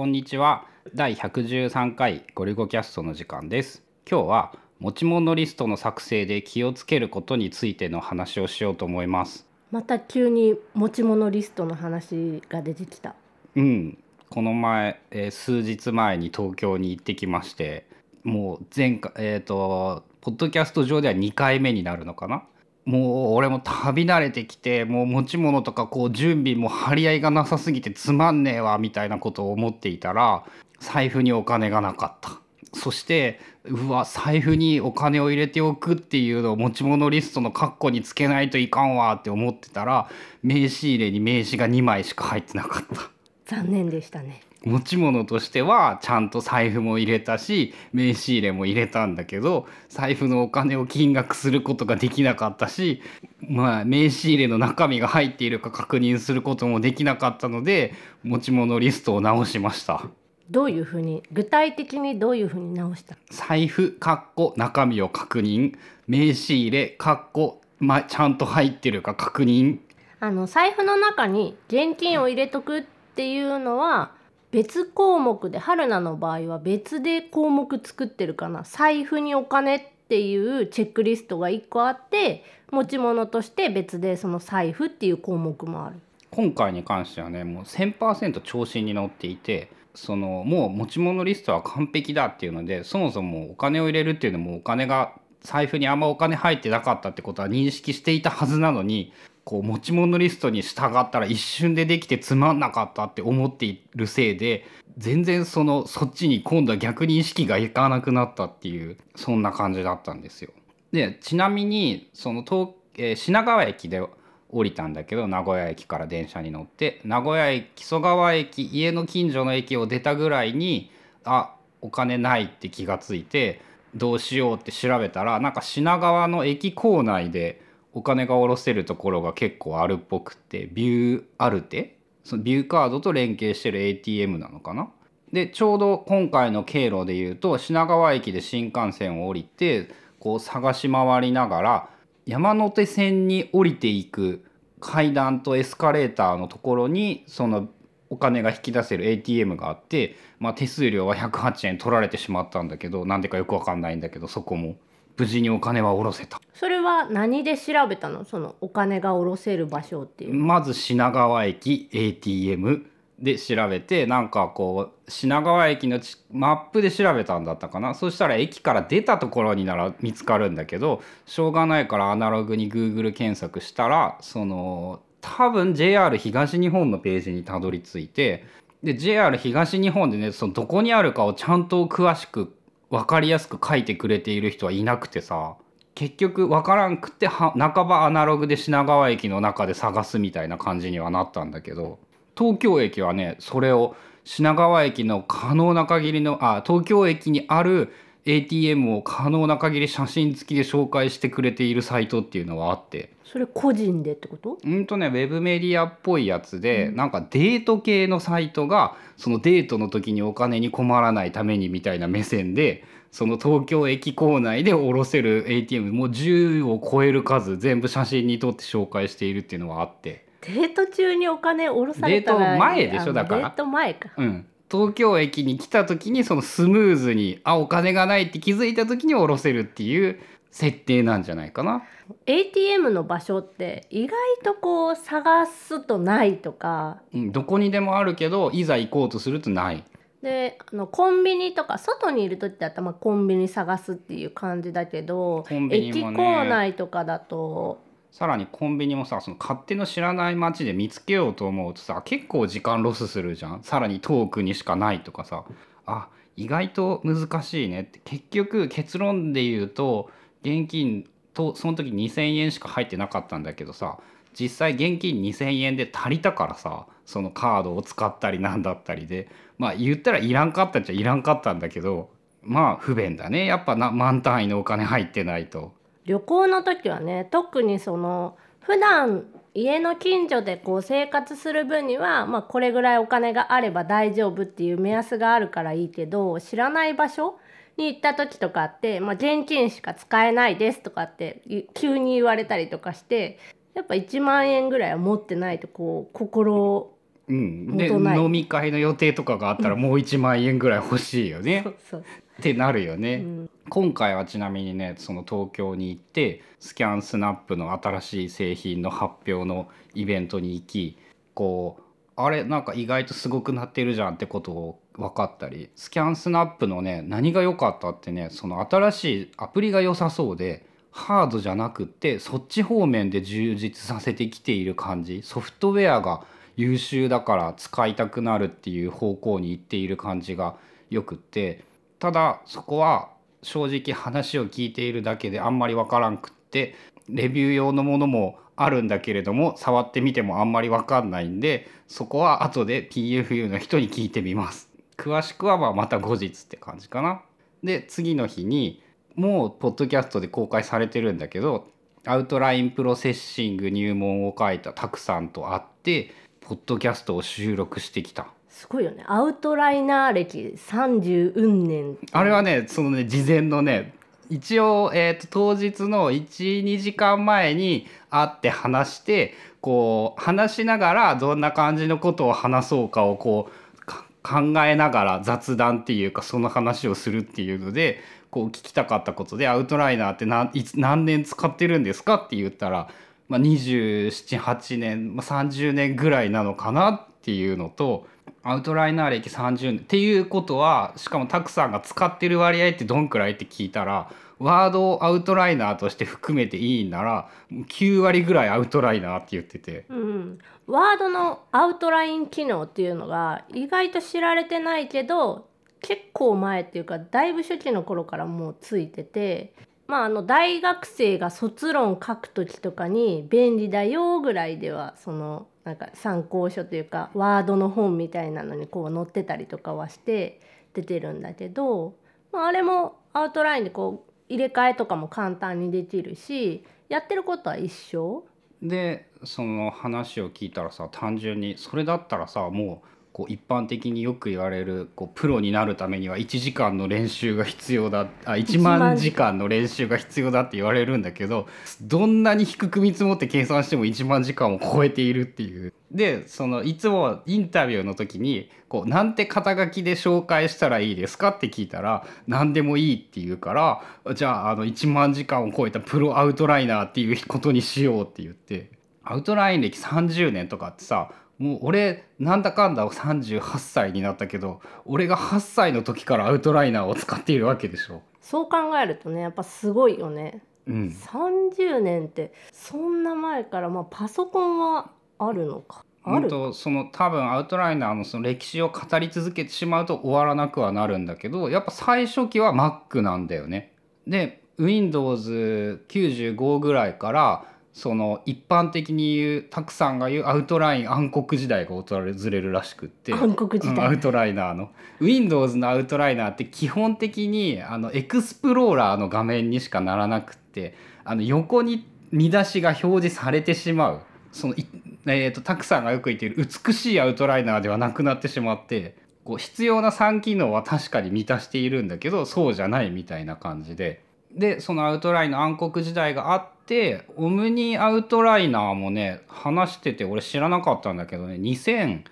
こんにちは。第113回ゴリゴキャストの時間です。今日は持ち物リストの作成で気をつけることについての話をしようと思います。また急に持ち物リストの話が出てきた。うん。この前、えー数日前に東京に行ってきましてもう前回えっ、とポッドキャスト上では2回目になるのかな？もう俺も旅慣れてきてもう持ち物とかこう準備も張り合いがなさすぎてつまんねえわみたいなことを思っていたら財布にお金がなかったそしてうわ財布にお金を入れておくっていうのを持ち物リストの括弧につけないといかんわって思ってたら名刺入れに名刺が2枚しか入ってなかった。残念でしたね。持ち物としてはちゃんと財布も入れたし名刺入れも入れたんだけど財布のお金を金額することができなかったしまあ名刺入れの中身が入っているか確認することもできなかったので持ち物リストを直しました。どういうふうに具体的にどういうふうに直した？財布かっこ中身を確認名刺入れかっこ、ま、ちゃんと入ってるか確認。あの財布の中に現金を入れとくってっていうのは別項目で春菜の場合は別で項目作ってるかな。財布にお金っていうチェックリストが1個あって持ち物として別でその財布っていう項目もある。今回に関してはねもう1000%調子に乗っていてそのもう持ち物リストは完璧だっていうのでそもそもお金を入れるっていうのもお金が財布にあんまお金入ってなかったってことは認識していたはずなのにこう持ち物リストに従ったら一瞬でできてつまんなかったって思っているせいで全然そのそっちに今度は逆に意識がいかなくなったっていうそんな感じだったんですよ。でちなみにその東、えー品川駅で降りたんだけど名古屋駅から電車に乗って名古屋駅木曽川駅家の近所の駅を出たぐらいにあお金ないって気がついてどうしようって調べたらなんか品川の駅構内でお金が下ろせるところが結構あるっぽくてビューアルテそのビューカードと連携してる ATM なのかな。でちょうど今回の経路で言うと品川駅で新幹線を降りてこう探し回りながら山手線に降りていく階段とエスカレーターのところにそのお金が引き出せる ATM があって、まあ、手数料は108円取られてしまったんだけどなんでかよくわかんないんだけどそこも。無事にお金は下ろせた。それは何で調べたの？そのお金が下ろせる場所っていう。まず品川駅 ATM で調べてなんかこう品川駅のちマップで調べたんだったかな？そしたら駅から出たところになら見つかるんだけどしょうがないからアナログに Google 検索したらその多分 JR 東日本のページにたどり着いてで JR 東日本でねそのどこにあるかをちゃんと詳しく分かりやすく書いてくれている人はいなくてさ結局分からんくっては半ばアナログで品川駅の中で探すみたいな感じにはなったんだけど東京駅はねそれを品川駅の可能な限りのあ東京駅にある ATM を可能な限り写真付きで紹介してくれているサイトっていうのはあって。それ個人でってこと？うんとねウェブメディアっぽいやつで、なんかデート系のサイトがそのデートの時にお金に困らないためにみたいな目線でその東京駅構内で下ろせる ATM もう10を超える数全部写真に撮って紹介しているっていうのはあって。デート中にお金下ろされたらデート前でしょあだから。デート前か。うん、東京駅に来た時にそのスムーズにあお金がないって気づいた時に下ろせるっていう設定なんじゃないかな。ATM の場所って意外とこう探すとないとかうん、どこにでもあるけどいざ行こうとするとない。であのコンビニとか外にいる時だったらまあコンビニ探すっていう感じだけど、コンビニ駅構内とかだとさらにコンビニもさその勝手の知らない街で見つけようと思うとさ結構時間ロスするじゃん。さらに遠くにしかないとかさ。あ意外と難しいねって。結局結論で言うと現金とその時2,000円しか入ってなかったんだけどさ実際現金2,000円で足りたからさそのカードを使ったりなんだったりで。まあ言ったらいらんかったっちゃいらんかったんだけどまあ不便だね。やっぱな満単位のお金入ってないと。旅行の時はね特にその普段家の近所でこう生活する分には、まあ、これぐらいお金があれば大丈夫っていう目安があるからいいけど知らない場所に行った時とかって、まあ、現金しか使えないですとかって急に言われたりとかしてやっぱ1万円ぐらいは持ってないとこう心うん、で飲み会の予定とかがあったらもう1万円ぐらい欲しいよね。そうそう。ってなるよね。うん。今回はちなみにねその東京に行ってスキャンスナップの新しい製品の発表のイベントに行きこうあれなんか意外とすごくなってるじゃんってことを分かったりスキャンスナップのね何が良かったってねその新しいアプリが良さそうでハードじゃなくってそっち方面で充実させてきている感じ。ソフトウェアが優秀だから使いたくなるっていう方向に行っている感じがよくってただそこは正直話を聞いているだけであんまり分からんくってレビュー用のものもあるんだけれども触ってみてもあんまり分かんないんでそこは後で PFU の人に聞いてみます。詳しくはまあまた後日って感じかな。で次の日にもうポッドキャストで公開されてるんだけどアウトラインプロセッシング入門を書いたたくさんと会ってポッドキャストを収録してきた。すごいよね。アウトライナー歴30うん年。あれはねそのね事前のね一応、えー、と当日の12時間前に会って話してこう話しながらどんな感じのことを話そうかをこうか考えながら雑談っていうかその話をするっていうのでこう聞きたかったことでアウトライナーって何いつ何年使ってるんですかって言ったら、まあ、278年、まあ、30年ぐらいなのかなっていうのとアウトライナー歴30年。っていうことはしかもたくさんが使ってる割合ってどんくらいって聞いたらワードをアウトライナーとして含めていいなら9割ぐらいアウトライナーって言ってて。うん、ワードのアウトライン機能っていうのが意外と知られてないけど結構前っていうかだいぶ初期の頃からもうついてて、まあ、あの大学生が卒論書く時とかに便利だよぐらいではそのなんか参考書というかワードの本みたいなのにこう載ってたりとかはして出てるんだけど、まあ、あれもアウトラインでこう入れ替えとかも簡単にできるしやってることは一緒。でその話を聞いたらさ単純にそれだったらさもうこう一般的によく言われるこうプロになるためには1時間の練習が必要だあ1万時間の練習が必要だって言われるんだけどどんなに低く見積もって計算しても1万時間を超えているっていう。でそのいつもインタビューの時にこうなんて肩書きで紹介したらいいですかって聞いたら何でもいいって言うからじゃああの1万時間を超えたプロアウトライナーっていうことにしようって言ってアウトライン歴30年とかってさもう俺なんだかんだ38歳になったけど俺が8歳の時からアウトライナーを使っているわけでしょ。そう考えるとねやっぱすごいよねうん、30年ってそんな前から、まあ、パソコンはあるのか？あ本る当その多分アウトライナーのその歴史を語り続けてしまうと終わらなくはなるんだけどやっぱ最初期は Mac なんだよね。で Windows95 ぐらいからその一般的に言うたくさんが言うアウトライン暗黒時代が訪れるらしくって。暗黒時代。うんアウトライナーの。Windows のアウトライナーって基本的にあのエクスプローラーの画面にしかならなくってあの横に見出しが表示されてしまう。そのい、えー、とたくさんがよく言っている美しいアウトライナーではなくなってしまってこう必要な3機能は確かに満たしているんだけどそうじゃないみたいな感じで。でそのアウトラインの暗黒時代があってオムニアウトライナーもね話してて俺知らなかったんだけどね2002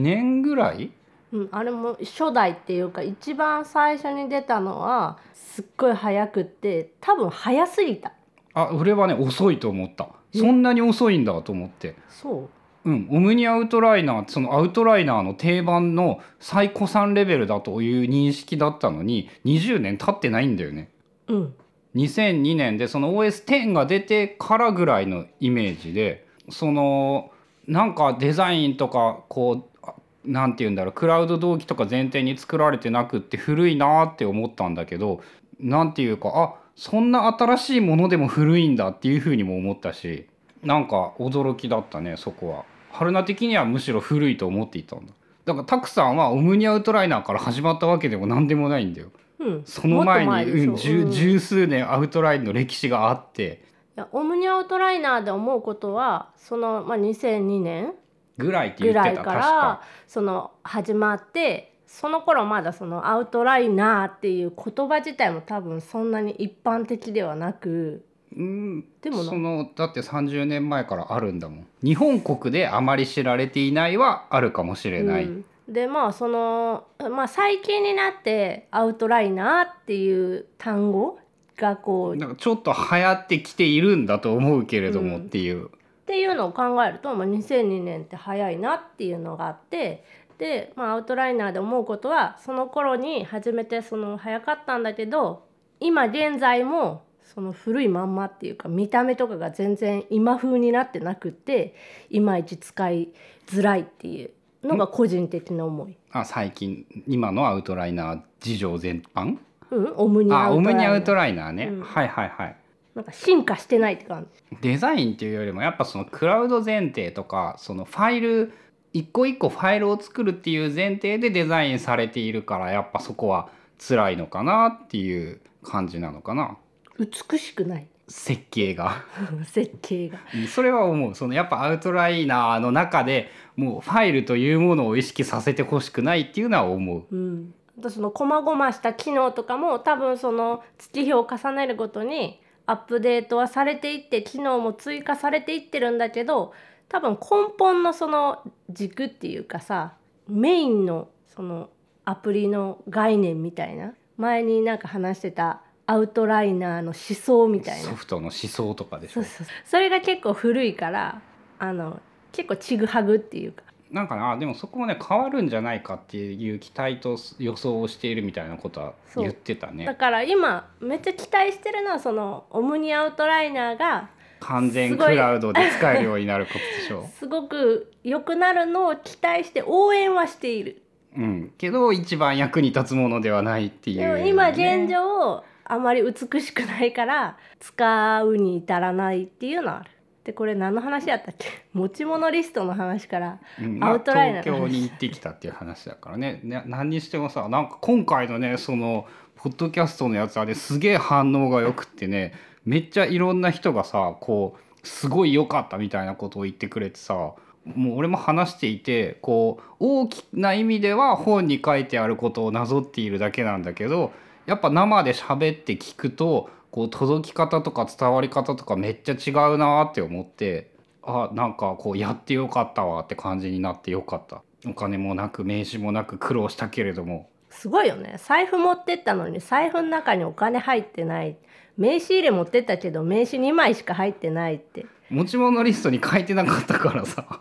年ぐらい？うん、あれも初代っていうか一番最初に出たのはすっごい早くって多分早すぎた。あ俺はね遅いと思った。そんなに遅いんだと思って。そう。うんオムニアウトライナーそのアウトライナーの定番の最古参レベルだという認識だったのに20年経ってないんだよね。うん2002年でその OS10 が出てからぐらいのイメージでそのなんかデザインとかこうあなんて言うんだろうクラウド同期とか前提に作られてなくって古いなって思ったんだけどなんていうかあそんな新しいものでも古いんだっていうふうにも思ったしなんか驚きだったねそこは。春菜的にはむしろ古いと思っていたんだ。だからタクさんはオムニアウトライナーから始まったわけでも何でもないんだよ。うん、その前にうん、十うん。十数年アウトラインの歴史があって。いやオムニアウトライナーで思うことはその、まあ、2002年ぐらいってぐ言ってたらいから確か。その始まってその頃まだそのアウトライナーっていう言葉自体も多分そんなに一般的ではなくうんでもなそのだって30年前からあるんだもん。日本国であまり知られていないはあるかもしれない、うんでまあその、まあ、最近になってアウトライナーっていう単語がこうなんかちょっと流行ってきているんだと思うけれどもうんっていう、っていうのを考えると、まあ、2002年って早いなっていうのがあってで、まあ、アウトライナーで思うことはその頃に初めてその早かったんだけど今現在もその古いまんまっていうか見た目とかが全然今風になってなくっていまいち使いづらいっていうのが個人的な思い。あ最近今のアウトライナー事情全般？うん、オムニアあオムウトライナー。ニアウトライナーね、うん。はいはいはい。なんか進化してないって感じ。デザインっていうよりもやっぱそのクラウド前提とかそのファイル一個一個ファイルを作るっていう前提でデザインされているからやっぱそこは辛いのかなっていう感じなのかな。美しくない設計が。設計が。それは思う。そのやっぱアウトライナーの中でもうファイルというものを意識させてほしくないっていうのは思う。うん、あとその細々した機能とかも多分その月日を重ねるごとにアップデートはされていって機能も追加されていってるんだけど多分根本のその軸っていうかさメインのそのアプリの概念みたいな。前になんか話してたアウトライナーの思想みたいな。ソフトの思想とかでしょ。そうそうそれが結構古いからあの結構ちぐはぐっていうか。なんかなでもそこもね変わるんじゃないかっていう期待と予想をしているみたいなことは言ってただねから今めっちゃ期待してるのはそのオムニアウトライナーが完全クラウドで使えるようになることでしょ。すごく良くなるのを期待して応援はしている。う、うん、けど一番役に立つものではないっていう、でも今現状あまり美しくないから使うに至らないっていうのはある。でこれ何の話やったっけ？持ち物リストの話からうん。まあアウトライナー東京に行ってきたっていう話だからね。ね何にしてもさなんか今回のねそのポッドキャストのやつはねすげえ反応がよくってねめっちゃいろんな人がさこうすごい良かったみたいなことを言ってくれてさもう俺も話していてこう大きな意味では本に書いてあることをなぞっているだけなんだけどやっぱ生で喋って聞くとこう届き方とか伝わり方とかめっちゃ違うなって思ってあなんかこうやってよかったわって感じになってよかった。お金もなく名刺もなく苦労したけれども。すごいよね。財布持ってったのに財布の中にお金入ってない。名刺入れ持ってったけど名刺2枚しか入ってないって。持ち物リストに書いてなかったからさ。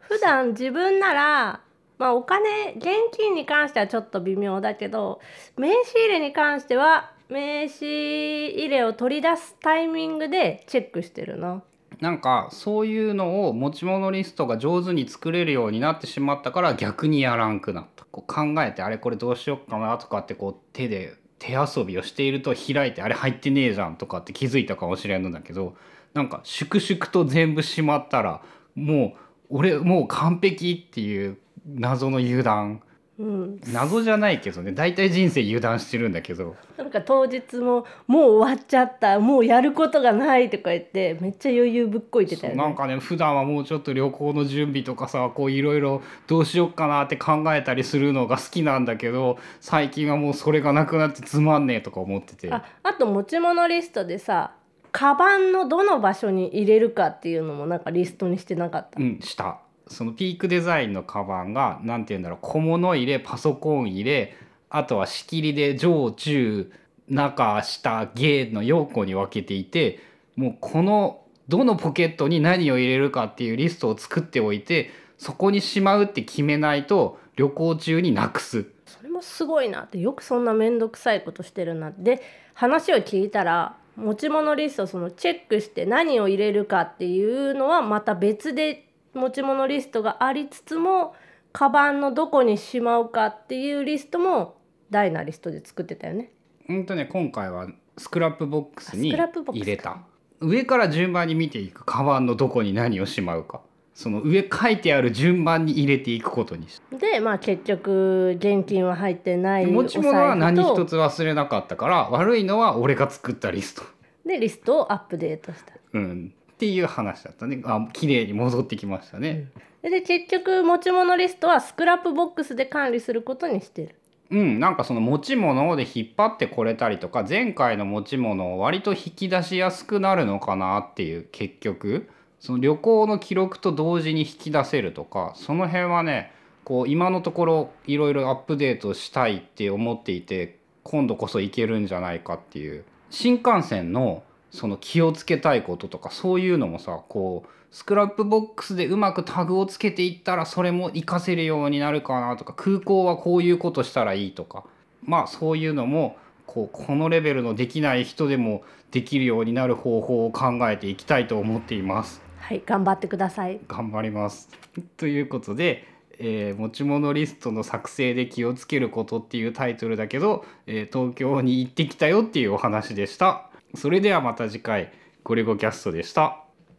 普段自分ならまあお金現金に関してはちょっと微妙だけど名刺入れに関しては名刺入れを取り出すタイミングでチェックしてるな。なんかそういうのを持ち物リストが上手に作れるようになってしまったから逆にやらんくなったこう考えてあれこれどうしよっかなとかってこう手で手遊びをしていると開いてあれ入ってねえじゃんとかって気づいたかもしれんのだけどなんか粛々と全部しまったらもう俺もう完璧っていう謎の油断。うん、謎じゃないけどね。大体人生油断してるんだけど。なんか当日ももう終わっちゃった。もうやることがないとか言ってめっちゃ余裕ぶっこいてたよね。なんかね普段はもうちょっと旅行の準備とかさこういろいろどうしよっかなって考えたりするのが好きなんだけど最近はもうそれがなくなってつまんねえとか思ってて。ああと持ち物リストでさカバンのどの場所に入れるかっていうのもなんかリストにしてなかった？うんしたそのピークデザインのカバンが何て言うんだろう小物入れパソコン入れあとは仕切りで上中中下下の4個に分けていてもうこのどのポケットに何を入れるかっていうリストを作っておいてそこにしまうって決めないと旅行中になくす。それもすごいなってよくそんな面倒くさいことしてるなってで話を聞いたら持ち物リストそのチェックして何を入れるかっていうのはまた別で持ち物リストがありつつもカバンのどこにしまうかっていうリストもダイナリストで作ってたよね。うんとね今回は Scrapbox に入れた。上から順番に見ていくカバンのどこに何をしまうか。その上書いてある順番に入れていくことにし。たでまあ結局現金は入ってない持ち物は何一つ忘れなかったから悪いのは俺が作ったリスト、でリストをアップデートした。うん、っていう話だったね。あ綺麗に戻ってきましたね、で結局持ち物リストは Scrapbox で管理することにしてる。うん。なんかその持ち物で引っ張ってこれたりとか前回の持ち物を割と引き出しやすくなるのかなっていう結局。その旅行の記録と同時に引き出せるとかその辺はねこう今のところいろいろアップデートしたいって思っていて今度こそ行けるんじゃないかっていう。新幹線のその気をつけたいこととかそういうのもさこうスクラップボックスでうまくタグをつけていったらそれも活かせるようになるかなとか空港はこういうことしたらいいとかまあそういうのもこうこのレベルのできない人でもできるようになる方法を考えていきたいと思っています。はい頑張ってください頑張ります。ということで、えー持ち物リストの作成で気をつけることっていうタイトルだけど、えー東京に行ってきたよっていうお話でした。それではまた次回ゴリゴキャストでした。